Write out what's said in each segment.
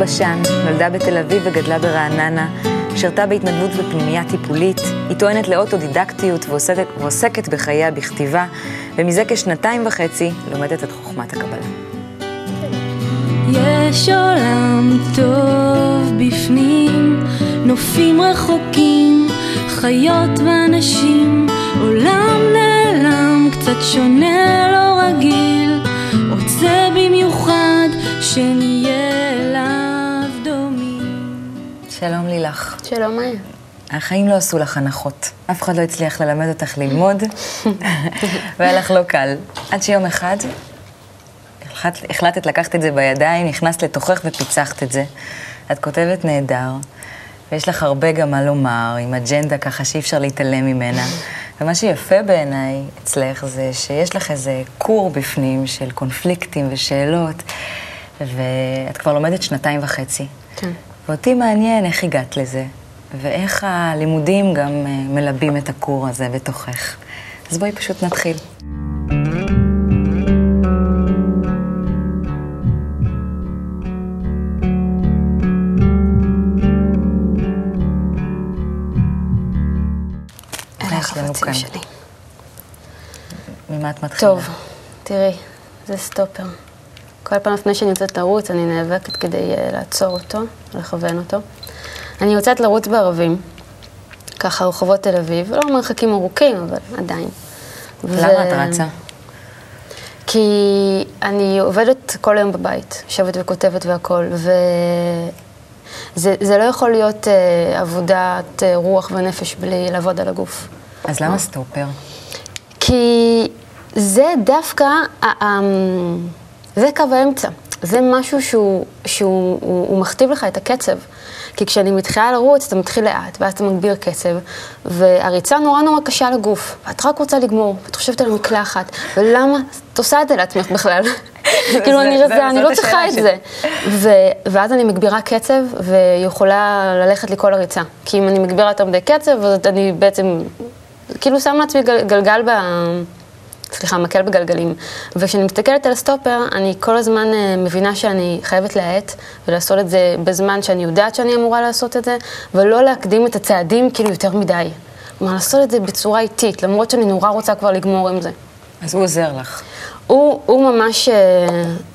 בשן, נולדה בתל אביב וגדלה ברעננה, שירתה בהתנדבות בפנימייה טיפולית, היא טוענת לאוטודידקטיות ועוסקת, ועוסקת בחייה בכתיבה, ומזה כשנתיים וחצי לומדת את חוכמת הקבלה. יש עולם טוב בפנים, נופים רחוקים, חיות ואנשים, עולם נעלם, קצת שונה, לא רגיל, רוצה במיוחד שנהיה אליו. שלום לילך. שלום מאיה. החיים לא עשו לך הנחות. אף אחד לא הצליח ללמד אותך ללמוד, והיה לך לא קל. עד שיום אחד החלט, החלטת לקחת את זה בידיים, נכנסת לתוכך ופיצחת את זה. את כותבת נהדר, ויש לך הרבה גם מה לומר, עם אג'נדה ככה שאי אפשר להתעלם ממנה. ומה שיפה בעיניי אצלך זה שיש לך איזה כור בפנים של קונפליקטים ושאלות, ואת כבר לומדת שנתיים וחצי. כן. ואותי מעניין איך הגעת לזה, ואיך הלימודים גם אה, מלבים את הכור הזה בתוכך. אז בואי פשוט נתחיל. החפצים? שלי. ממה את מתחילה? טוב, תראי, זה סטופר. כל פעם לפני שאני יוצאת לרוץ, אני נאבקת כדי uh, לעצור אותו, לכוון אותו. אני יוצאת לרוץ בערבים, ככה רחובות תל אביב, לא מרחקים ארוכים, אבל עדיין. למה את רצה? כי אני עובדת כל היום בבית, יושבת וכותבת והכול, וזה זה לא יכול להיות uh, עבודת uh, רוח ונפש בלי לעבוד על הגוף. אז למה סטופר? כי זה דווקא, ה- ה- זה קו האמצע. זה משהו שהוא, שהוא הוא, הוא מכתיב לך את הקצב. כי כשאני מתחילה לרוץ, אתה מתחיל לאט, ואז אתה מגביר קצב, והריצה נורא נורא קשה לגוף, ואת רק רוצה לגמור, ואת חושבת על המקלחת, ולמה את עושה את זה לעצמך בכלל? כאילו, אני זה- רזה, אני לא צריכה את. זה. ואז אני מגבירה קצב, ויכולה ללכת לי כל הריצה. כי אם אני מגבירה יותר מדי קצב, אז אני בעצם, כאילו שם לעצמי גל, גלגל ב... סליחה, מקל בגלגלים. וכשאני מסתכלת על הסטופר, אני כל הזמן אה, מבינה שאני חייבת להאט, ולעשות את זה בזמן שאני יודעת שאני אמורה לעשות את זה, ולא להקדים את הצעדים כאילו יותר מדי. כלומר, לעשות את זה בצורה איטית, למרות שאני נורא רוצה כבר לגמור עם זה. אז הוא עוזר לך. הוא, הוא, ממש, אה,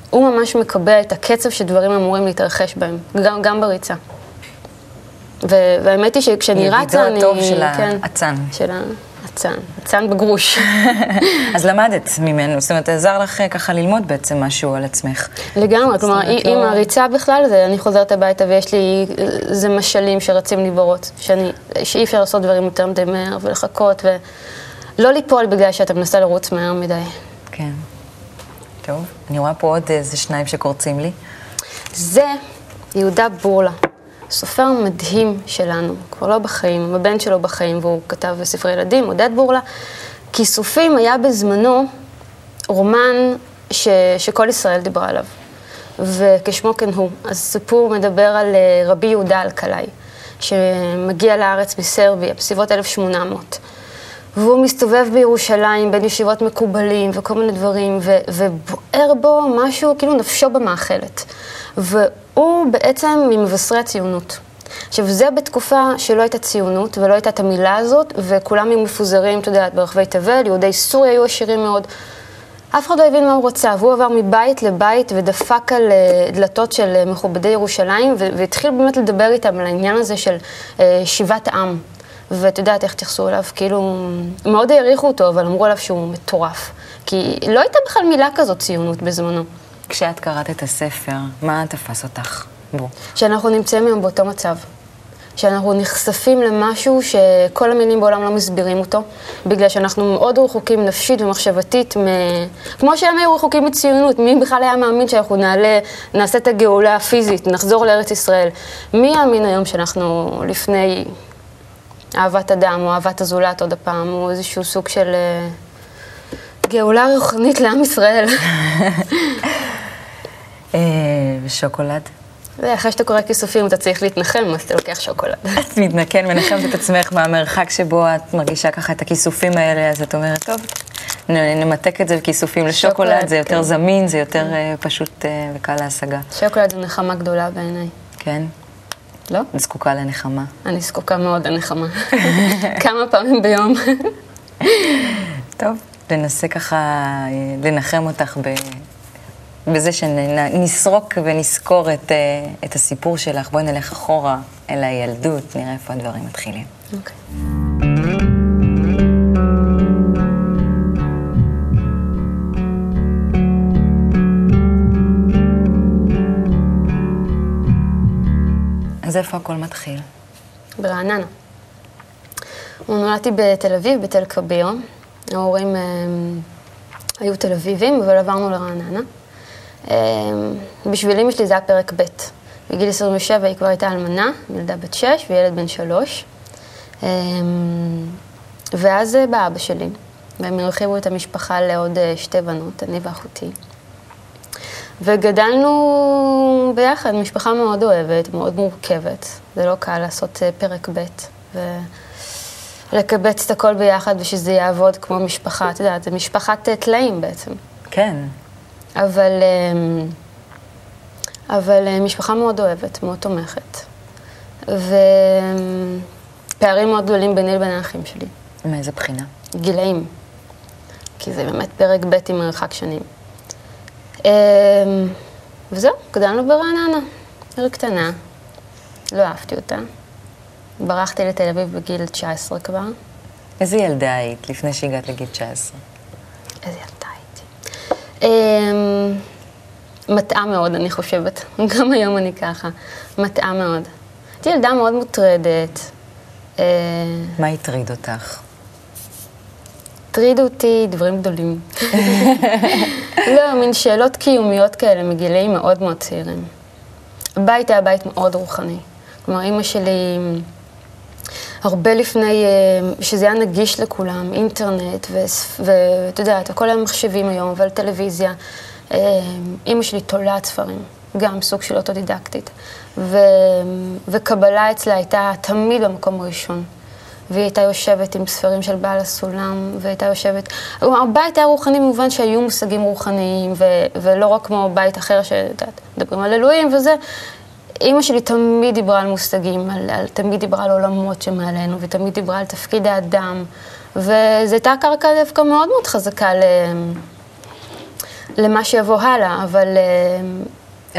הוא ממש מקבע את הקצב שדברים אמורים להתרחש בהם, גם, גם בריצה. ו- והאמת היא שכשאני ידידו רצה, אני... הטוב של כן, האצן. של האצן, אצן בגרוש. אז למדת ממנו, זאת אומרת, עזר לך אה, ככה ללמוד בעצם משהו על עצמך. לגמרי, כלומר, עם לא- הריצה בכלל, זה, אני חוזרת הביתה ויש לי, זה משלים שרצים לי שאני, שאי אפשר לעשות דברים יותר מדי מהר ולחכות, ולא ליפול בגלל שאתה מנסה לרוץ מהר מדי. כן. טוב, אני רואה פה עוד איזה שניים שקורצים לי. זה יהודה בורלה, סופר מדהים שלנו, כבר לא בחיים, הבן שלו בחיים, והוא כתב ספרי ילדים, עודד בורלה. כיסופים היה בזמנו רומן ש, שכל ישראל דיברה עליו, וכשמו כן הוא. אז סיפור מדבר על אה, רבי יהודה אלקלעי, שמגיע לארץ מסרביה בסביבות 1800. והוא מסתובב בירושלים בין ישיבות מקובלים וכל מיני דברים, ו- ובוער בו משהו, כאילו נפשו במאכלת. והוא בעצם ממבשרי הציונות. עכשיו, זה בתקופה שלא הייתה ציונות ולא הייתה את המילה הזאת, וכולם היו מפוזרים, את יודעת, ברחבי תבל, יהודי סוריה היו עשירים מאוד. אף אחד לא הבין מה הוא רצה, והוא עבר מבית לבית ודפק על אה, דלתות של אה, מכובדי ירושלים, והתחיל באמת לדבר איתם על העניין הזה של אה, שיבת עם. ואת יודעת איך התייחסו אליו, כאילו, מאוד העריכו אותו, אבל אמרו עליו שהוא מטורף. כי לא הייתה בכלל מילה כזאת ציונות בזמנו. כשאת קראת את הספר, מה תפס אותך בו? שאנחנו נמצאים היום באותו מצב. שאנחנו נחשפים למשהו שכל המילים בעולם לא מסבירים אותו, בגלל שאנחנו מאוד רחוקים נפשית ומחשבתית, מ... כמו שהם היו רחוקים מציונות, מי בכלל היה מאמין שאנחנו נעלה, נעשה את הגאולה הפיזית, נחזור לארץ ישראל? מי יאמין היום שאנחנו לפני אהבת אדם או אהבת הזולת עוד הפעם, או איזשהו סוג של אה, גאולה רוחנית לעם ישראל? אה, ושוקולד? ואחרי שאתה קורא כיסופים אתה צריך להתנחם, אז אתה לוקח שוקולד. את מתנקן, מנחמת את עצמך מהמרחק שבו את מרגישה ככה את הכיסופים האלה, אז את אומרת, טוב, נמתק את זה בכיסופים לשוקולד, שוקולד, זה יותר כן. זמין, זה יותר אה, פשוט אה, וקל להשגה. שוקולד זו נחמה גדולה בעיניי. כן? לא? את זקוקה לנחמה. אני זקוקה מאוד לנחמה. כמה פעמים ביום. טוב, ננסה ככה לנחם אותך ב... בזה שנסרוק ונזכור את, אה, את הסיפור שלך. בואי נלך אחורה אל הילדות, נראה איפה הדברים מתחילים. אוקיי. אז איפה הכל מתחיל? ברעננה. נולדתי בתל אביב, בתל כביר. ההורים אה, היו תל אביבים, אבל עברנו לרעננה. אה, בשביל אמא שלי זה היה פרק ב'. בגיל 27 היא כבר הייתה אלמנה, ילדה בת 6 וילד בן 3. אה, ואז בא אבא שלי, והם הרחיבו את המשפחה לעוד אה, שתי בנות, אני ואחותי. וגדלנו ביחד, משפחה מאוד אוהבת, מאוד מורכבת. זה לא קל לעשות אה, פרק ב' ולקבץ את הכל ביחד ושזה יעבוד כמו משפחה, את יודעת, זה משפחת אה, טלאים בעצם. כן, אבל, אה, אבל אה, משפחה מאוד אוהבת, מאוד תומכת. ופערים מאוד גדולים ביני לבין האחים שלי. מאיזה בחינה? גילאים. כי זה באמת פרק ב' עם מרחק שנים. אמ, וזהו, גדלנו ברעננה, עיר קטנה. לא אהבתי אותה. ברחתי לתל אביב בגיל 19 כבר. איזה ילדה היית לפני שהגעת לגיל 19? איזה ילדה. אמ, מטעה מאוד, אני חושבת. גם היום אני ככה. מטעה מאוד. הייתי ילדה מאוד מוטרדת. אה, מה הטריד אותך? הטרידו אותי דברים גדולים. לא, מין שאלות קיומיות כאלה מגילאים מאוד מאוד צעירים. הבית היה בית מאוד רוחני. כלומר, אימא שלי, הרבה לפני, אה, שזה היה נגיש לכולם, אינטרנט, וספ- ואת יודעת, הכל היה מחשבים היום, אבל טלוויזיה. אה, אימא שלי תולעת ספרים, גם סוג של אוטודידקטית. ו... וקבלה אצלה הייתה תמיד במקום הראשון. והיא הייתה יושבת עם ספרים של בעל הסולם, והייתה יושבת... כלומר, הבית היה רוחני במובן שהיו מושגים רוחניים, ו... ולא רק כמו בית אחר שאת יודעת, מדברים על אלוהים וזה. אימא שלי תמיד דיברה על מושגים, על, על, תמיד דיברה על עולמות שמעלינו, ותמיד דיברה על תפקיד האדם, וזו הייתה קרקע דווקא מאוד מאוד חזקה ל... למה שיבוא הלאה, אבל אה,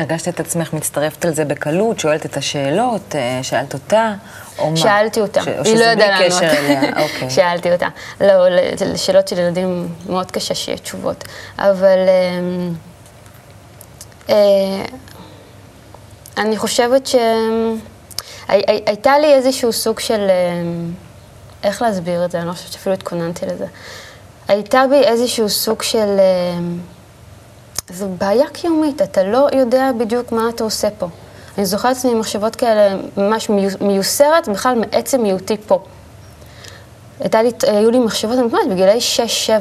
הרגשת את עצמך מצטרפת על זה בקלות, שואלת את השאלות, אה, שאלת אותה, או מה? שאלתי אותה, ש- או היא שזה לא ידעה בלי לענות. קשר אליה, אוקיי. שאלתי אותה. לא, לשאלות של ילדים מאוד קשה שיהיה תשובות. אבל אמ, אה, אני חושבת שהייתה לי איזשהו סוג של... אמ, איך להסביר את זה? אני לא חושבת שאפילו התכוננתי לזה. הייתה בי איזשהו סוג של... אמ, זו בעיה קיומית, אתה לא יודע בדיוק מה אתה עושה פה. אני זוכרת את עצמי עם מחשבות כאלה, ממש מיוס- מיוסרת בכלל מעצם היותי פה. הייתה לי, היו לי מחשבות, אני אומרת, בגילאי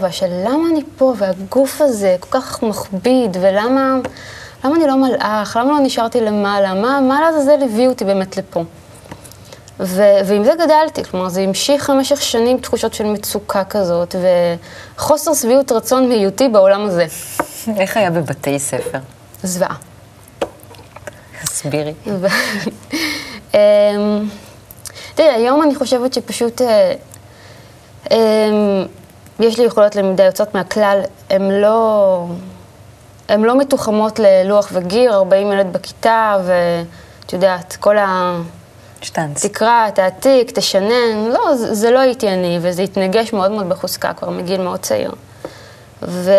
6-7, של למה אני פה, והגוף הזה כל כך מכביד, ולמה למה אני לא מלאך, למה לא נשארתי למעלה, מה, מה לעזאזל הביא אותי באמת לפה. ו, ועם זה גדלתי, כלומר זה המשיך במשך שנים תחושות של מצוקה כזאת, וחוסר שביעות רצון מהיותי בעולם הזה. איך היה בבתי ספר? זוועה. הסבירי. אמ, תראי, היום אני חושבת שפשוט אה, אמ, יש לי יכולות למידה יוצאות מהכלל, הן לא, הן לא מתוחמות ללוח וגיר, 40 ילד בכיתה, ואת יודעת, כל ה... שטנץ. תקרא, תעתיק, תשנן, לא, זה, זה לא הייתי אני, וזה התנגש מאוד מאוד בחוזקה כבר מגיל מאוד צעיר. ו...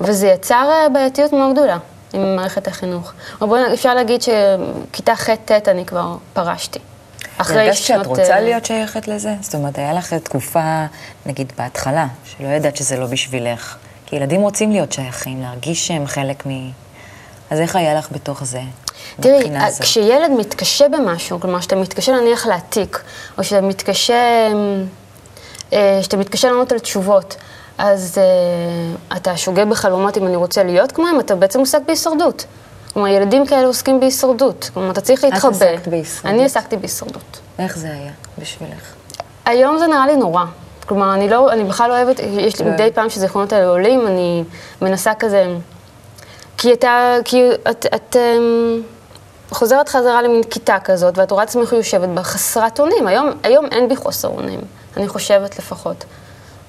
וזה יצר אה, בעייתיות מאוד גדולה עם מערכת החינוך. אבל אפשר להגיד שכיתה ח'-ט' אני כבר פרשתי. אחרי הרגשת שאת רוצה אה, להיות שייכת לזה? זאת אומרת, היה לך תקופה, נגיד בהתחלה, שלא ידעת שזה לא בשבילך. כי ילדים רוצים להיות שייכים, להרגיש שהם חלק מ... אז איך היה לך בתוך זה? תראי, הזאת? כשילד מתקשה במשהו, כלומר, שאתה מתקשה נניח להעתיק, או שאתה מתקשה, אה, שאתה מתקשה לענות על תשובות, אז אה, אתה שוגה בחלומות אם אני רוצה להיות כמוהם, אתה בעצם עוסק בהישרדות. כלומר, ילדים כאלה עוסקים בהישרדות. כלומר, אתה צריך להתחבא. עסקת בהישרדות. אני עסקתי בהישרדות. איך זה היה בשבילך? היום זה נראה לי נורא. כלומר, אני לא, אני בכלל לא אוהבת, יש לי כן. מדי פעם שהזיכרונות האלה עולים, אני מנסה כזה, כי אתה, כי את, את אמ, חוזרת חזרה למין כיתה כזאת, ואת רואה עצמך יושבת בה חסרת אונים. היום, היום אין בי חוסר אונים, אני חושבת לפחות.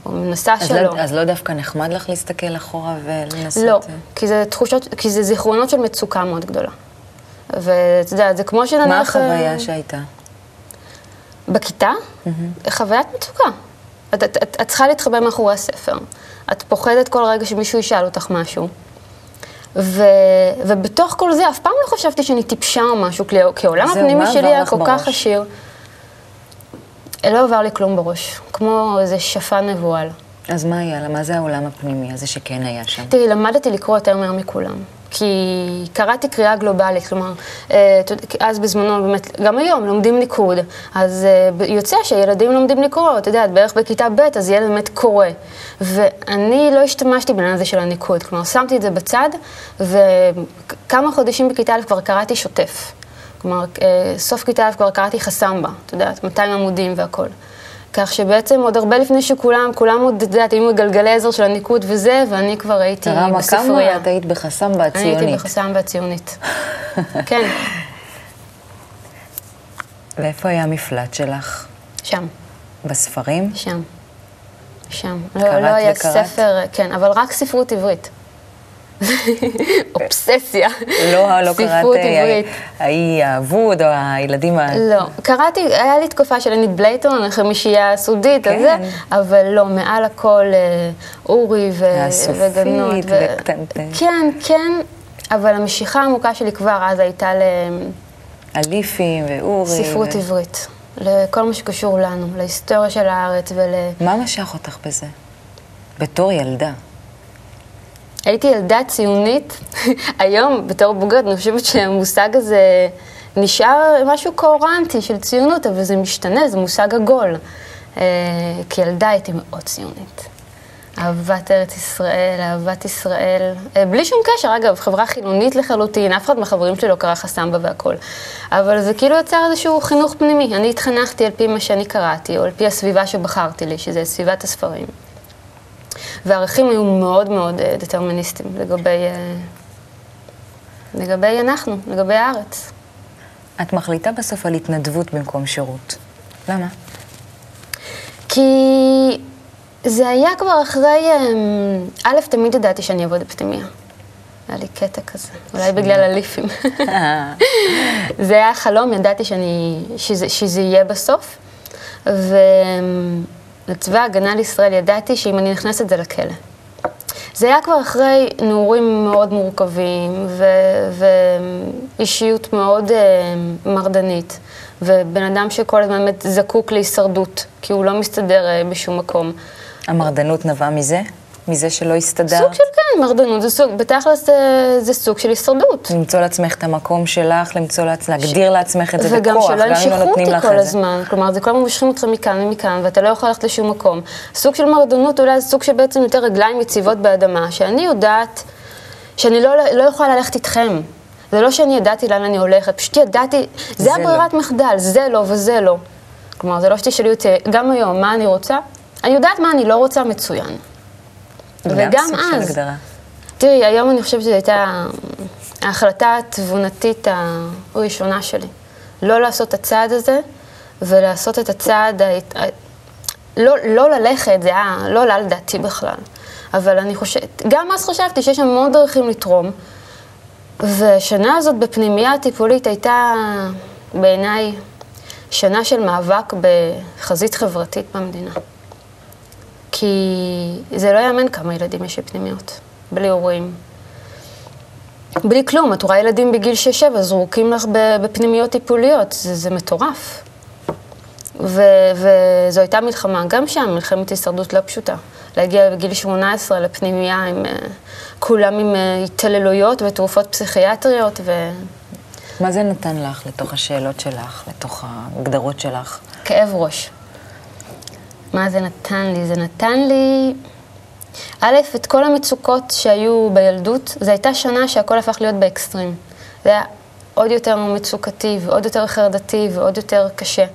או מנסה אז שלא. לא, אז לא דווקא נחמד לך להסתכל אחורה ולנסות... לא, אה, כי זה תחושות, כי זה זיכרונות של מצוקה מאוד גדולה. ואת יודעת, זה כמו שנניח... מה אה, החוויה שהייתה? בכיתה? חוויית מצוקה. את, את, את, את צריכה להתחבא מאחורי הספר. את פוחדת כל רגע שמישהו ישאל אותך משהו. ו, ובתוך כל זה, אף פעם לא חשבתי שאני טיפשה או משהו, כי, העולם הפנימי שלי היה כל כך בראש? עשיר. לא עבר לי כלום בראש, כמו איזה שפן מבוהל. אז מה היה לה? מה זה העולם הפנימי הזה שכן היה שם? תראי, למדתי לקרוא יותר מהר מכולם. כי קראתי קריאה גלובלית, כלומר, אה, אתה יודע, אז בזמנו, באמת, גם היום לומדים ניקוד, אז אה, יוצא שילדים לומדים לקרוא, אתה יודעת, בערך בכיתה ב', אז ילד באמת קורא. ואני לא השתמשתי בעניין הזה של הניקוד, כלומר, שמתי את זה בצד, וכמה חודשים בכיתה א' כבר קראתי שוטף. כלומר, אה, סוף כיתה א' כבר קראתי חסמבה, את יודעת, 200 עמודים והכל. כך שבעצם עוד הרבה לפני שכולם, כולם עוד, את יודעת, היו מגלגלי עזר של הניקוד וזה, ואני כבר הייתי בספרייה. כמה את היית בחסמבה אני הייתי? בחסם והציונית. כן, ואיפה היה המפלט שלך? שם, בספרים? שם, שם. לא, לא היה וקראת? ספר, כן, אבל רק ספרות עברית. אובססיה. לא, לא קראת ספרות. האי האבוד או הילדים ה... לא, קראתי, היה לי תקופה של ענית בלייטון, חמישייה סודית, זה, כן. אבל לא, מעל הכל אה, אורי ו- וגנות. ו- וקטנטן. כן, כן, אבל המשיכה העמוקה שלי כבר אז הייתה אליפים ואורי. לספרות ו- עברית, לכל מה שקשור לנו, להיסטוריה של הארץ ול... מה משך אותך בזה? בתור ילדה. הייתי ילדה ציונית, היום בתור בוגרת אני חושבת שהמושג הזה נשאר משהו קוהרנטי של ציונות, אבל זה משתנה, זה מושג עגול. אה, כילדה הייתי מאוד ציונית. אהבת ארץ ישראל, אהבת ישראל, אה, בלי שום קשר, אגב, חברה חילונית לחלוטין, אף אחד מהחברים שלי לא קרא חסמבה והכל. אבל זה כאילו יצר איזשהו חינוך פנימי. אני התחנכתי על פי מה שאני קראתי, או על פי הסביבה שבחרתי לי, שזה סביבת הספרים. והערכים היו מאוד מאוד אה, דטרמיניסטיים לגבי, אה, לגבי אנחנו, לגבי הארץ. את מחליטה בסוף על התנדבות במקום שירות. למה? כי זה היה כבר אחרי, אמ, א', תמיד ידעתי שאני אעבוד בפנימיה. היה לי קטע כזה, אולי בגלל הליפים. זה היה חלום, ידעתי שאני, שזה, שזה יהיה בסוף. ולצבא ההגנה לישראל ידעתי שאם אני נכנסת זה לכלא. זה היה כבר אחרי נעורים מאוד מורכבים ואישיות מאוד אה, מרדנית, ובן אדם שכל הזמן באמת זקוק להישרדות, כי הוא לא מסתדר אה, בשום מקום. המרדנות נבעה מזה? מזה שלא הסתדרת? סוג של כן, מרדנות, זה סוג, בתכלס זה, זה סוג של הישרדות. למצוא לעצמך את המקום שלך, למצוא לעצמך, להגדיר לעצמך את זה וגם בכוח, שלא גם אם ימשכו לא נותנים אותי לך כל את זה. הזמן. כלומר, זה כל הזמן מושכים אותך מכאן ומכאן, ואתה לא יכול ללכת לשום מקום. סוג של מרדנות אולי זה סוג של בעצם יותר רגליים יציבות באדמה, שאני יודעת שאני לא, לא יכולה ללכת איתכם. זה לא שאני ידעתי לאן אני הולכת, פשוט ידעתי, זה, זה הברירת מחדל, זה לא וזה לא. כלומר, זה לא שתשאלי אותי, גם היום, מה אני רוצה? אני יודעת מה אני לא רוצה מצוין. גם וגם אז. תראי, היום אני חושבת שזו הייתה ההחלטה התבונתית הראשונה שלי. לא לעשות את הצעד הזה, ולעשות את הצעד, ה... לא, לא ללכת, זה היה, לא עלה לדעתי בכלל. אבל אני חושבת, גם אז חשבתי שיש המון דרכים לתרום, והשנה הזאת בפנימייה הטיפולית הייתה בעיניי שנה של מאבק בחזית חברתית במדינה. כי זה לא יאמן כמה ילדים יש בפנימיות, בלי הורים. בלי כלום, את רואה ילדים בגיל 6-7 זרוקים לך בפנימיות טיפוליות, זה, זה מטורף. ו- וזו הייתה מלחמה, גם שם, מלחמת הישרדות לא פשוטה. להגיע בגיל 18 לפנימייה עם uh, כולם עם uh, התעללויות ותרופות פסיכיאטריות, ו... מה זה נתן לך לתוך השאלות שלך, לתוך ההגדרות שלך? כאב ראש. מה זה נתן לי? זה נתן לי, א', את כל המצוקות שהיו בילדות, זו הייתה שנה שהכל הפך להיות באקסטרים. זה היה עוד יותר מצוקתי ועוד יותר חרדתי ועוד יותר קשה.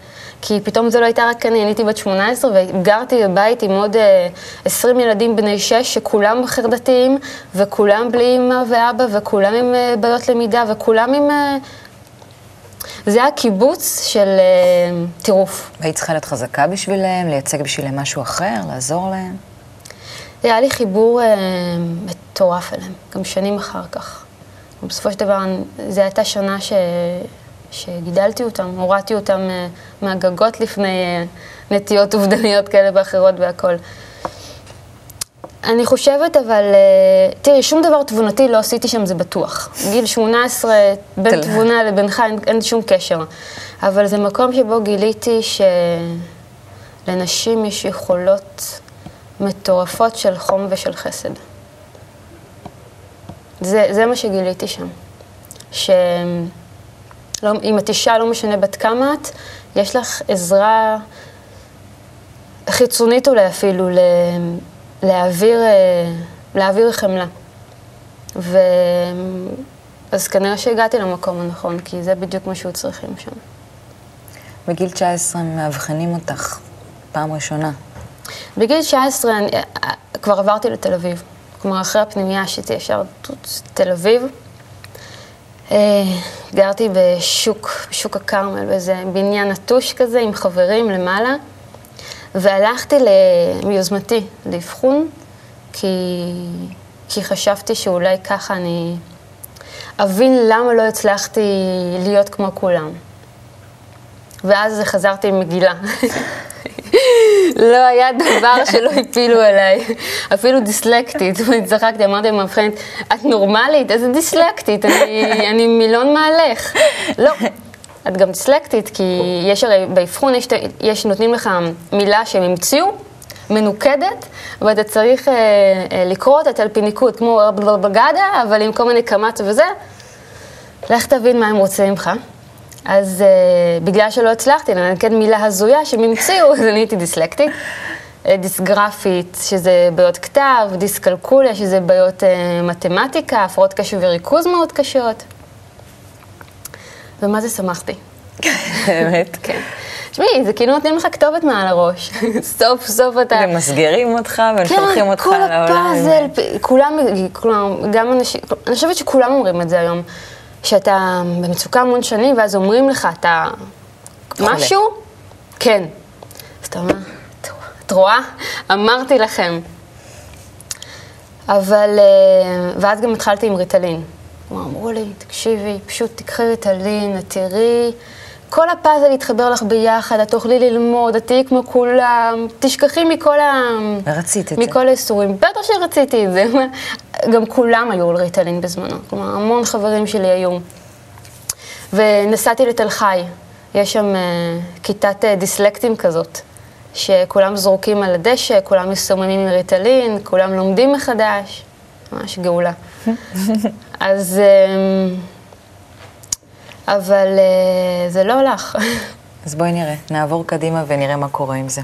כי פתאום זה לא הייתה רק אני, אני הייתי בת 18 וגרתי בבית עם עוד 20 ילדים בני 6 שכולם חרדתיים וכולם בלי אמא ואבא וכולם עם בעיות למידה וכולם עם... זה היה קיבוץ של טירוף. והיית צריכה להיות חזקה בשבילם, לייצג בשבילם משהו אחר, לעזור להם? היה לי חיבור אה, מטורף אליהם, גם שנים אחר כך. ובסופו של דבר, זו הייתה שנה ש... שגידלתי אותם, הורדתי אותם אה, מהגגות לפני נטיות אובדניות כאלה ואחרות והכול. אני חושבת, אבל, תראי, שום דבר תבונתי לא עשיתי שם, זה בטוח. גיל 18, בין תבונה לבינך אין, אין שום קשר. אבל זה מקום שבו גיליתי שלנשים יש יכולות מטורפות של חום ושל חסד. זה, זה מה שגיליתי שם. שאם את אישה, לא משנה בת כמה את, יש לך עזרה חיצונית אולי אפילו ל... להעביר, אה, להעביר חמלה. ו... אז כנראה שהגעתי למקום הנכון, כי זה בדיוק מה שהיו צריכים שם. בגיל 19 מאבחנים אותך פעם ראשונה. בגיל 19 אני, אה, כבר עברתי לתל אביב. כלומר, אחרי הפנימייה עשיתי ישר תל אביב. אה, גרתי בשוק, בשוק הכרמל, באיזה בניין נטוש כזה, עם חברים למעלה, והלכתי מיוזמתי לאבחון, כי, כי חשבתי שאולי ככה אני אבין למה לא הצלחתי להיות כמו כולם. ואז חזרתי עם מגילה. לא היה דבר שלא הפילו עליי, אפילו דיסלקטית. צחקתי, אמרתי למאבחנת, את נורמלית? איזה דיסלקטית? אני, אני מילון מהלך. לא. את גם דיסלקטית, כי יש הרי באבחון, יש, יש, נותנים לך מילה שהם המציאו, מנוקדת, ואתה צריך אה, אה, לקרוא אותה על פי ניקוד, כמו בגדה, אבל עם כל מיני קמץ וזה. לך תבין מה הם רוצים ממך. אז uh, בגלל שלא הצלחתי לנקד מילה הזויה שהם המציאו, אז אני הייתי דיסלקטית. אה, דיסגרפית, שזה בעיות כתב, דיסקלקוליה, שזה בעיות uh, מתמטיקה, הפרעות קשב וריכוז מאוד קשות. ומה זה שמחתי. באמת? כן. תשמעי, זה כאילו נותנים לך כתובת מעל הראש. סוף סוף אתה... ומסגרים אותך ושולחים כן, אותך לעולם. כן, כל הפאזל, כולם, כולם, גם אנשים, אני חושבת שכולם אומרים את זה היום. שאתה במצוקה המון שנים, ואז אומרים לך, אתה משהו? כן. אז אתה אומר, את רואה? אמרתי לכם. אבל, אה, ואז גם התחלתי עם ריטלין. אמרו לי, תקשיבי, פשוט תקחי ריטלין, את תראי, כל הפאזל יתחבר לך ביחד, את תוכלי ללמוד, את תהיי כמו כולם, תשכחי מכל ה... ורצית את זה. מכל האיסורים. בטח שרציתי את זה. גם כולם היו על ריטלין בזמנו. כלומר, המון חברים שלי היו. ונסעתי לתל חי. יש שם uh, כיתת uh, דיסלקטים כזאת, שכולם זורקים על הדשא, כולם מסוממים עם ריטלין, כולם לומדים מחדש. ממש גאולה. אז... Um, אבל uh, זה לא הלך. אז בואי נראה, נעבור קדימה ונראה מה קורה עם זה.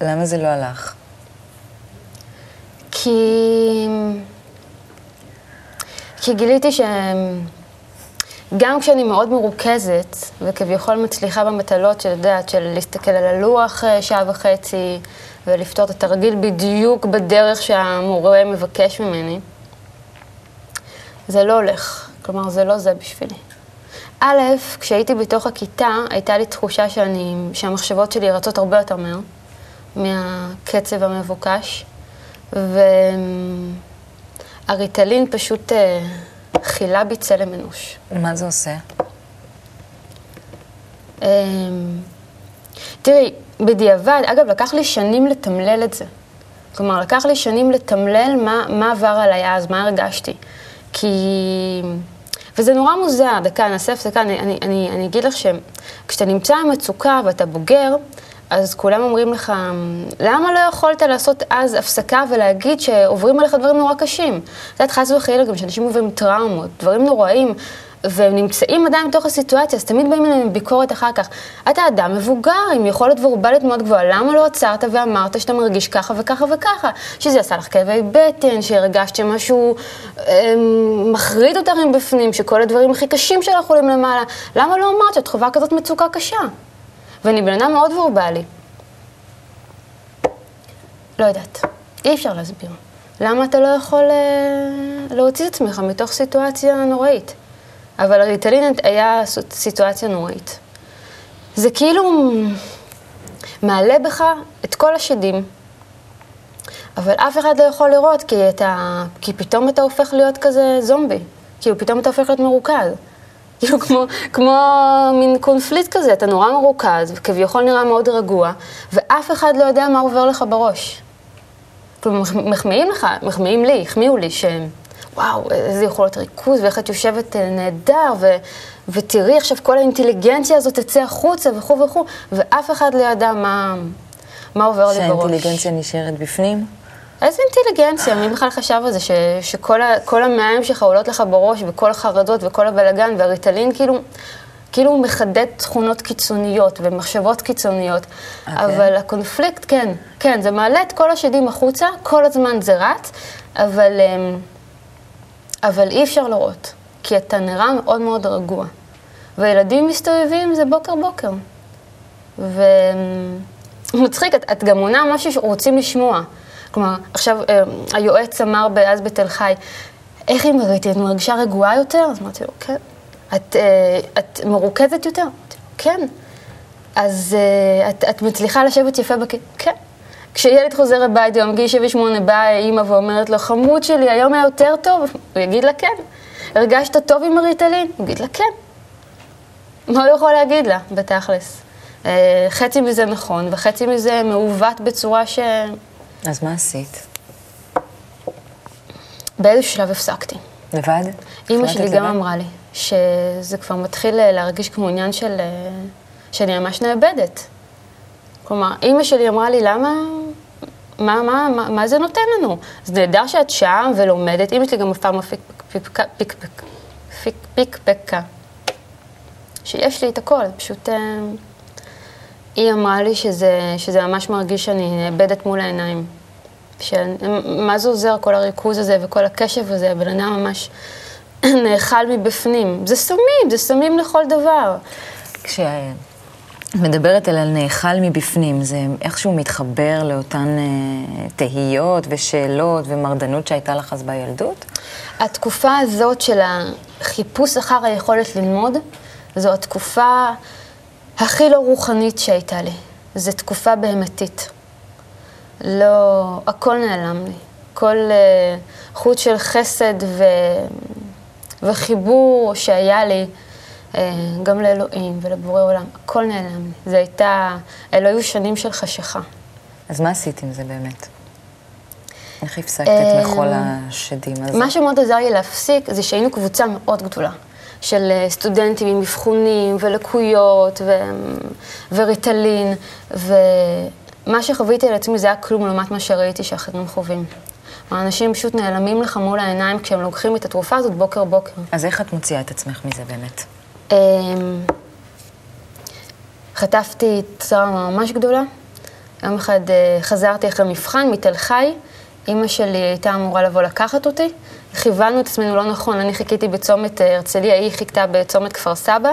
למה זה לא הלך? כי... כי גיליתי ש... גם כשאני מאוד מרוכזת, וכביכול מצליחה במטלות, שאת יודעת, של להסתכל על הלוח אה, שעה וחצי, ולפתור את התרגיל בדיוק בדרך שהמורה מבקש ממני, זה לא הולך. כלומר, זה לא זה בשבילי. א', כשהייתי בתוך הכיתה, הייתה לי תחושה שאני, שהמחשבות שלי רצות הרבה יותר מהר מהקצב המבוקש, והריטלין פשוט... אה, חילה בי צלם אנוש. מה זה עושה? אמ, תראי, בדיעבד, אגב, לקח לי שנים לתמלל את זה. כלומר, לקח לי שנים לתמלל מה, מה עבר עליי אז, מה הרגשתי. כי... וזה נורא מוזר, דקה, נעשה הפסקה, אני, אני, אני, אני אגיד לך שכשאתה נמצא במצוקה ואתה בוגר, אז כולם אומרים לך, למה לא יכולת לעשות אז הפסקה ולהגיד שעוברים עליך דברים נורא קשים? את יודעת, חס וחלילה גם שאנשים עוברים טראומות, דברים נוראים, והם נמצאים עדיין בתוך הסיטואציה, אז תמיד באים אליהם עם ביקורת אחר כך. אתה אדם מבוגר עם יכולת ורבלית מאוד גבוהה, למה לא עצרת ואמרת שאתה מרגיש ככה וככה וככה? שזה עשה לך כאבי בטן, שהרגשת שמשהו אה, מחריד אותך מבפנים, שכל הדברים הכי קשים שלך עולים למעלה. למה לא אמרת שאת חווה כזאת מצוקה קשה? ואני בן אדם מאוד ורבלי. לא יודעת, אי אפשר להסביר. למה אתה לא יכול אה, להוציא את עצמך מתוך סיטואציה נוראית? אבל הריטלין היה סיטואציה נוראית. זה כאילו מעלה בך את כל השדים, אבל אף אחד לא יכול לראות, כי, אתה, כי פתאום אתה הופך להיות כזה זומבי. כאילו, פתאום אתה הופך להיות מרוכז. כאילו, כמו, כמו מין קונפליט כזה, אתה נורא מרוכז, וכביכול נראה מאוד רגוע, ואף אחד לא יודע מה עובר לך בראש. כלומר, מחמיאים לך, מחמיאים לי, החמיאו לי, שוואו, איזה יכולת ריכוז, ואיך את יושבת אה, נהדר, ו, ותראי עכשיו כל האינטליגנציה הזאת תצא החוצה וכו' וכו', ואף אחד לא ידע מה, מה עובר לי בראש. שהאינטליגנציה נשארת בפנים? איזה אינטליגנציה? מי בכלל חשב על זה? ש, שכל המעיים שלך עולות לך בראש, וכל החרדות וכל הבלגן, והריטלין כאילו... כאילו הוא מחדד תכונות קיצוניות ומחשבות קיצוניות, okay. אוקיי. אבל הקונפליקט, כן, כן, זה מעלה את כל השדים החוצה, כל הזמן זה רץ, אבל, אמ, אבל אי אפשר לראות, כי אתה נראה מאוד מאוד רגוע. וילדים מסתובבים זה בוקר בוקר. ומצחיק, את, את גם עונה משהו שרוצים לשמוע. כלומר, עכשיו אמ, היועץ אמר אז בתל חי, איך היא מראיתי? את מרגישה רגועה יותר? אז אמרתי לו, כן. את, אה, את מרוכזת יותר? כן. אז אה, את, את מצליחה לשבת יפה בכ... כן. כשילד חוזר הביתה, יום גיל 78, באה אימא ואומרת לו, חמוד שלי, היום היה יותר טוב? הוא יגיד לה כן. הרגשת טוב עם הריטלין? הוא יגיד לה כן. מה הוא יכול להגיד לה, בתכלס? אה, חצי מזה נכון, וחצי מזה מעוות בצורה ש... אז מה עשית? באיזשהו שלב הפסקתי. לבד? אימא שלי גם אמרה לי, שזה כבר מתחיל אה, להרגיש כמו עניין של... אה, שאני ממש נאבדת. כלומר, אימא שלי אמרה לי, למה... מה, מה, מה, מה זה נותן לנו? זה נהדר שאת שם ולומדת. אימא שלי גם אף פעם לא פיקפקה. שיש לי את הכל, פשוט... היא אמרה לי שזה, שזה ממש מרגיש שאני נאבדת מול העיניים. מה זה עוזר כל הריכוז הזה וכל הקשב הזה? הבן אדם ממש נאכל מבפנים. זה סמים, זה סמים לכל דבר. כשאת מדברת על נאכל מבפנים, זה איכשהו מתחבר לאותן אה, תהיות ושאלות ומרדנות שהייתה לך אז בילדות? התקופה הזאת של החיפוש אחר היכולת ללמוד, זו התקופה הכי לא רוחנית שהייתה לי. זו תקופה בהמתית. לא, הכל נעלם לי. כל uh, חוט של חסד ו... וחיבור שהיה לי, uh, גם לאלוהים ולבורא עולם, הכל נעלם לי. זה הייתה, אלו היו שנים של חשיכה. אז מה עשית עם זה באמת? איך הפסקת את מחול השדים הזה? מה שמאוד עזר לי להפסיק זה שהיינו קבוצה מאוד גדולה. של סטודנטים עם אבחונים ולקויות ו... וריטלין, ומה שחוויתי על עצמי זה היה כלום לעומת מה שראיתי שאחרים חווים. האנשים פשוט נעלמים לך מול העיניים כשהם לוקחים את התרופה הזאת בוקר בוקר. אז איך את מוציאה את עצמך מזה באמת? אמ, חטפתי צרה ממש גדולה. יום אחד אה, חזרתי אחרי מבחן מתל חי, אימא שלי הייתה אמורה לבוא לקחת אותי. כיוונו את עצמנו לא נכון, אני חיכיתי בצומת אה, הרצליה, היא חיכתה בצומת כפר סבא,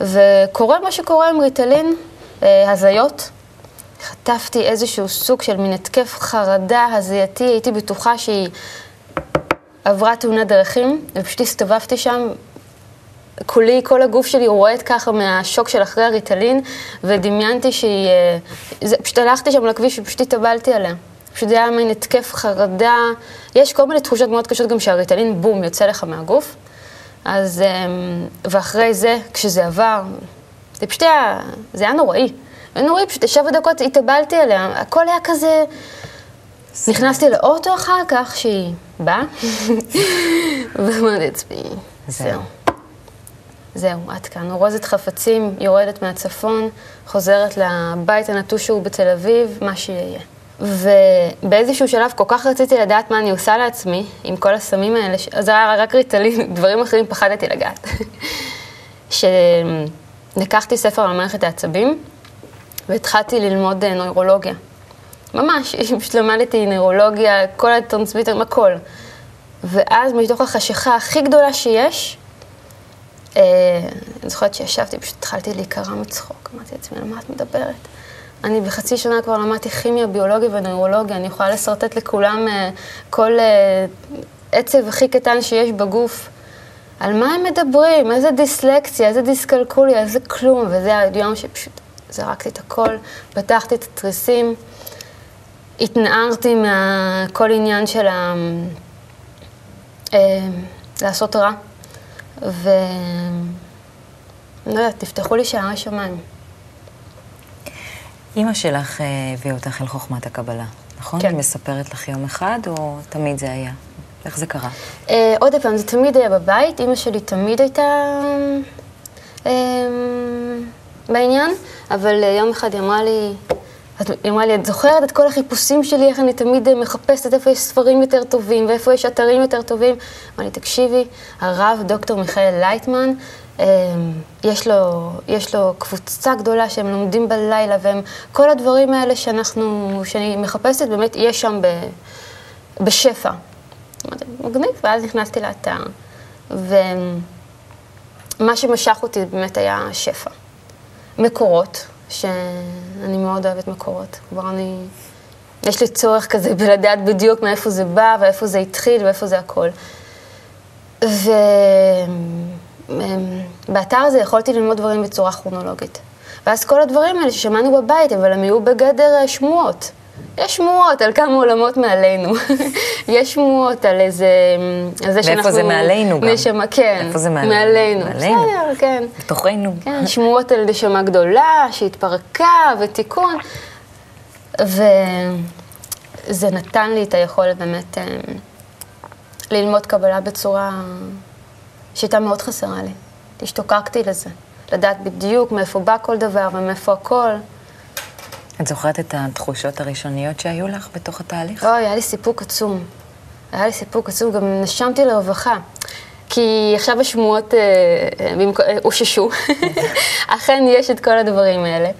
וקורה מה שקורה עם ריטלין, אה, הזיות. חטפתי איזשהו סוג של מין התקף חרדה הזייתי, הייתי בטוחה שהיא עברה תאונת דרכים, ופשוט הסתובבתי שם. כולי, כל הגוף שלי רועד ככה מהשוק של אחרי הריטלין, ודמיינתי שהיא... אה, פשוט הלכתי שם לכביש ופשוט התאבלתי עליה. פשוט זה היה מין התקף חרדה. יש כל מיני תחושות מאוד קשות גם שהריטלין, בום, יוצא לך מהגוף. אז, אמ, ואחרי זה, כשזה עבר, זה פשוט היה, זה היה נוראי. היה נוראי, פשוט שבע דקות התאבלתי עליה, הכל היה כזה... נכנסתי לאוטו אחר כך, שהיא באה, ואמרתי לעצמי, זהו. זהו, עד כאן. אורזת חפצים, יורדת מהצפון, חוזרת לבית הנטוש שהוא בתל אביב, מה שיהיה. ובאיזשהו שלב כל כך רציתי לדעת מה אני עושה לעצמי עם כל הסמים האלה, זה היה רק ריטלין, דברים אחרים פחדתי לגעת. שלקחתי ספר על מערכת העצבים והתחלתי ללמוד אה, נוירולוגיה. ממש, פשוט למדתי נוירולוגיה, כל הטרנסמיטרים, הכל. ואז מתוך החשיכה הכי גדולה שיש, אה, אני זוכרת שישבתי, פשוט התחלתי להיקרע מצחוק. אמרתי לעצמי, על מה את מדברת? אני בחצי שנה כבר למדתי כימיה, ביולוגיה ונוירולוגיה, אני יכולה לשרטט לכולם אה, כל אה, עצב הכי קטן שיש בגוף. על מה הם מדברים? איזה דיסלקציה, איזה דיסקלקוליה, איזה כלום. וזה היום שפשוט זרקתי את הכל, פתחתי את התריסים, התנערתי מכל עניין של ה... אה, לעשות רע, ו... לא יודעת, תפתחו לי שערי שמיים. אימא שלך אה, הביאה אותך אל חוכמת הקבלה, נכון? כן. היא מספרת לך יום אחד, או תמיד זה היה? איך זה קרה? אה, עוד פעם, זה תמיד היה בבית, אימא שלי תמיד הייתה אה, בעניין, אבל אה, יום אחד היא אמרה לי, את- היא אמרה לי, את זוכרת את כל החיפושים שלי, איך אני תמיד אה, מחפשת איפה יש ספרים יותר טובים ואיפה יש אתרים יותר טובים? אמרה לי, תקשיבי, הרב דוקטור מיכאל לייטמן, יש לו, יש לו קבוצה גדולה שהם לומדים בלילה, והם, כל הדברים האלה שאנחנו, שאני מחפשת, באמת יש שם ב, בשפע. מגניב, ואז נכנסתי לאתר, ומה שמשך אותי באמת היה שפע. מקורות, שאני מאוד אוהבת מקורות. כבר אני... יש לי צורך כזה בלדעת בדיוק מאיפה זה בא, ואיפה זה התחיל, ואיפה זה הכל. ובאתר הזה יכולתי ללמוד דברים בצורה כרונולוגית. ואז כל הדברים האלה ששמענו בבית, אבל הם היו בגדר אה, שמועות. יש שמועות על כמה עולמות מעלינו. יש שמועות על איזה... על זה שאנחנו... זה מעלינו גם? נשמה, כן. איפה זה מעלינו? מעלינו. מעלינו. בסדר, כן. בתוכנו. כן, שמועות על נשמה גדולה, שהתפרקה, ותיקון. וזה נתן לי את היכולת באמת אה, ללמוד קבלה בצורה שהייתה מאוד חסרה לי. השתוקקתי לזה. לדעת בדיוק מאיפה בא כל דבר ומאיפה הכל. את זוכרת את התחושות הראשוניות שהיו לך בתוך התהליך? אוי, היה לי סיפוק עצום. היה לי סיפוק עצום, גם נשמתי לרווחה. כי עכשיו השמועות אה, אה, אה, אוששו. אכן יש את כל הדברים האלה.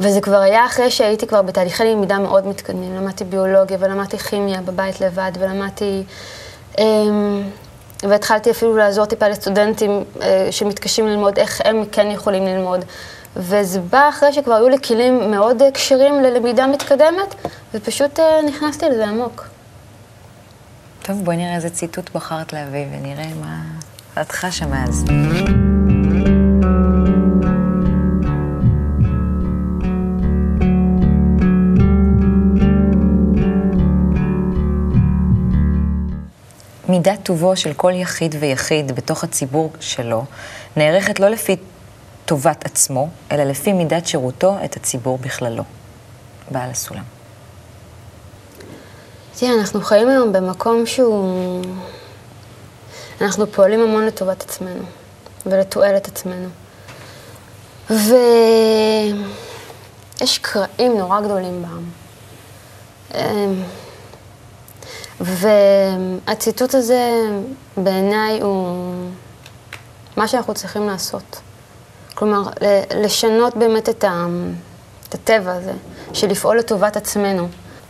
וזה כבר היה אחרי שהייתי כבר בתהליכי למידה מאוד מתקדמים. למדתי ביולוגיה ולמדתי כימיה בבית לבד, ולמדתי... אמ, והתחלתי אפילו לעזור טיפה לסטודנטים אה, שמתקשים ללמוד, איך הם כן יכולים ללמוד. וזה בא אחרי שכבר היו לי כלים מאוד אה, כשרים ללמידה מתקדמת, ופשוט אה, נכנסתי לזה עמוק. טוב, בואי נראה איזה ציטוט בחרת להביא ונראה מה את חשה מאז. מידת טובו של כל יחיד ויחיד בתוך הציבור שלו נערכת לא לפי טובת עצמו, אלא לפי מידת שירותו את הציבור בכללו. בעל הסולם. תראה, אנחנו חיים היום במקום שהוא... אנחנו פועלים המון לטובת עצמנו ולתועלת עצמנו. ויש קרעים נורא גדולים בעם. והציטוט הזה בעיניי הוא מה שאנחנו צריכים לעשות. כלומר, לשנות באמת את, ה... את הטבע הזה, של לפעול לטובת עצמנו.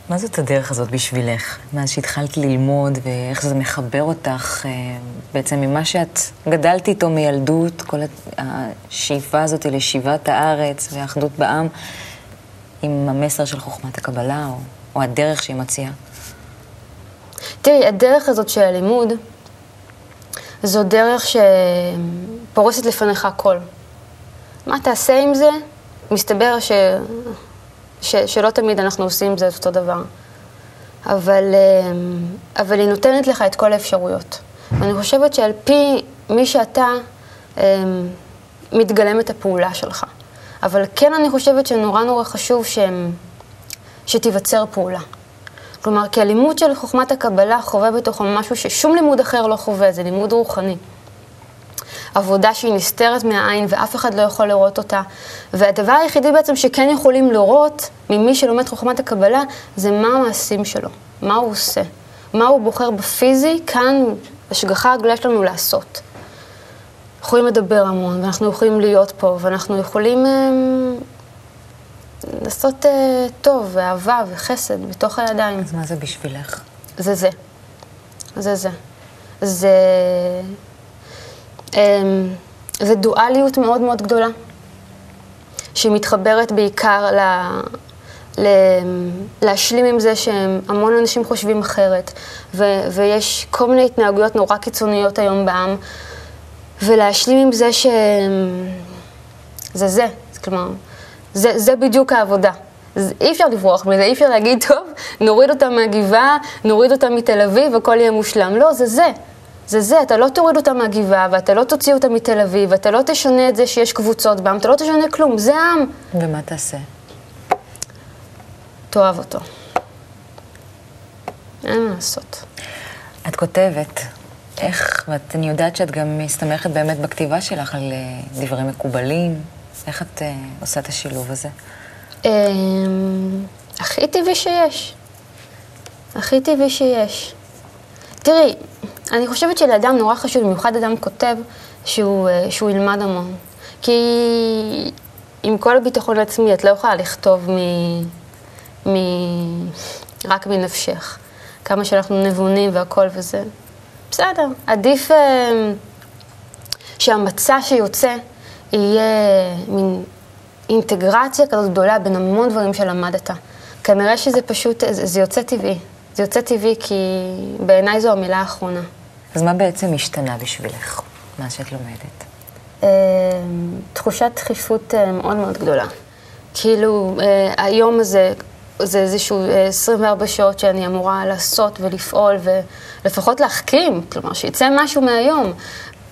מה זאת הדרך הזאת בשבילך? מאז שהתחלת ללמוד ואיך זה מחבר אותך אה, בעצם ממה שאת גדלת איתו מילדות, כל השאיפה הזאת לשיבת הארץ והאחדות בעם, עם המסר של חוכמת הקבלה, או, או הדרך שהיא מציעה. תראי, הדרך הזאת של הלימוד, זו דרך שפורסת לפניך הכל. מה תעשה עם זה? מסתבר ש... ש... שלא תמיד אנחנו עושים זה אותו דבר. אבל, אבל היא נותנת לך את כל האפשרויות. ואני חושבת שעל פי מי שאתה, אמ, מתגלמת הפעולה שלך. אבל כן אני חושבת שנורא נורא חשוב ש... שתיווצר פעולה. כלומר, כי הלימוד של חוכמת הקבלה חווה בתוכו משהו ששום לימוד אחר לא חווה, זה לימוד רוחני. עבודה שהיא נסתרת מהעין ואף אחד לא יכול לראות אותה. והדבר היחידי בעצם שכן יכולים לראות ממי שלומד חוכמת הקבלה, זה מה המעשים שלו, מה הוא עושה, מה הוא בוחר בפיזי, כאן, השגחה הגדולה שלנו לעשות. יכולים לדבר המון, ואנחנו יכולים להיות פה, ואנחנו יכולים אה, לעשות אה, טוב, ואהבה וחסד בתוך הידיים. אז מה זה בשבילך? זה זה. זה זה. זה... אמ, זה דואליות מאוד מאוד גדולה, שמתחברת בעיקר ל... ל... להשלים עם זה שהמון אנשים חושבים אחרת, ו... ויש כל מיני התנהגויות נורא קיצוניות היום בעם, ולהשלים עם זה ש... זה זה, כלומר, זה, זה בדיוק העבודה. אי אפשר לברוח מזה, אי אפשר להגיד, טוב, נוריד אותם מהגבעה, נוריד אותם מתל אביב, הכל יהיה מושלם. לא, זה זה. זה זה, אתה לא תוריד אותם מהגבעה, ואתה לא תוציא אותם מתל אביב, ואתה לא תשנה את זה שיש קבוצות בעם, אתה לא תשנה כלום, זה העם. ומה תעשה? תאהב אותו. אין מה לעשות. את כותבת, איך, ואני יודעת שאת גם מסתמכת באמת בכתיבה שלך על אה, דברים מקובלים, איך את uh, עושה את השילוב הזה? Um, הכי טבעי שיש. הכי טבעי שיש. תראי, אני חושבת שלאדם נורא חשוב, במיוחד אדם כותב, שהוא, uh, שהוא ילמד המון. כי עם כל הביטחון העצמי, את לא יכולה לכתוב מ... מ... רק מנפשך. כמה שאנחנו נבונים והכל וזה. בסדר, עדיף uh, שהמצע שיוצא יהיה מין אינטגרציה כזאת גדולה בין המון דברים שלמדת. כנראה שזה פשוט, זה, זה יוצא טבעי. זה יוצא טבעי כי בעיניי זו המילה האחרונה. אז מה בעצם השתנה בשבילך, מה שאת לומדת? אה, תחושת דחיפות אה, מאוד מאוד גדולה. כאילו, אה, היום הזה, זה איזשהו 24 שעות שאני אמורה לעשות ולפעול ולפחות להחכים, כלומר, שיצא משהו מהיום.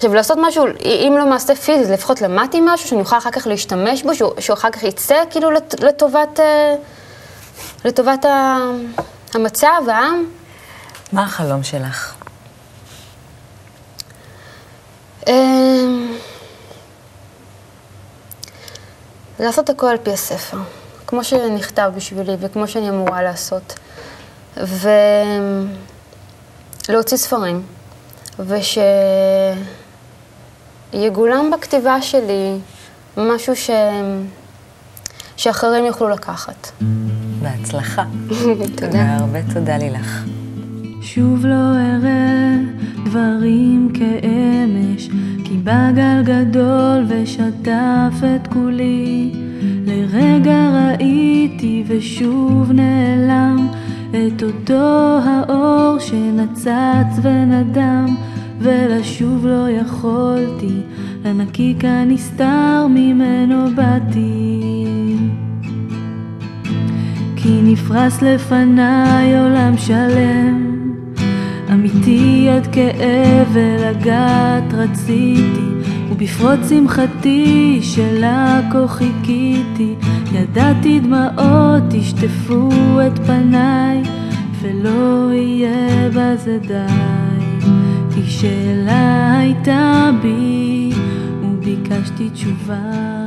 עכשיו, לעשות משהו, אם לא מעשה פיזי, לפחות למדתי משהו שאני אוכל אחר כך להשתמש בו, שהוא, שהוא אחר כך יצא כאילו לטובת, אה, לטובת המצב, העם. מה החלום שלך? אמ, לעשות הכל על פי הספר, כמו שנכתב בשבילי וכמו שאני אמורה לעשות. ולהוציא ספרים, וש... יגולם בכתיבה שלי משהו ש... שאחרים יוכלו לקחת. בהצלחה. תודה. הרבה תודה לילך. שוב לא אראה דברים כאמש, כי בא גל גדול ושטף את כולי. לרגע ראיתי ושוב נעלם את אותו האור שנצץ ונדם. ולשוב לא יכולתי, לנקיק הנסתר ממנו באתי. כי נפרס לפניי עולם שלם, אמיתי עד כאב ולגעת רציתי, ובפרוץ שמחתי שלה כה חיכיתי, ידעתי דמעות ישטפו את פניי, ולא יהיה בזה די. כי שאלה הייתה בי, וביקשתי תשובה.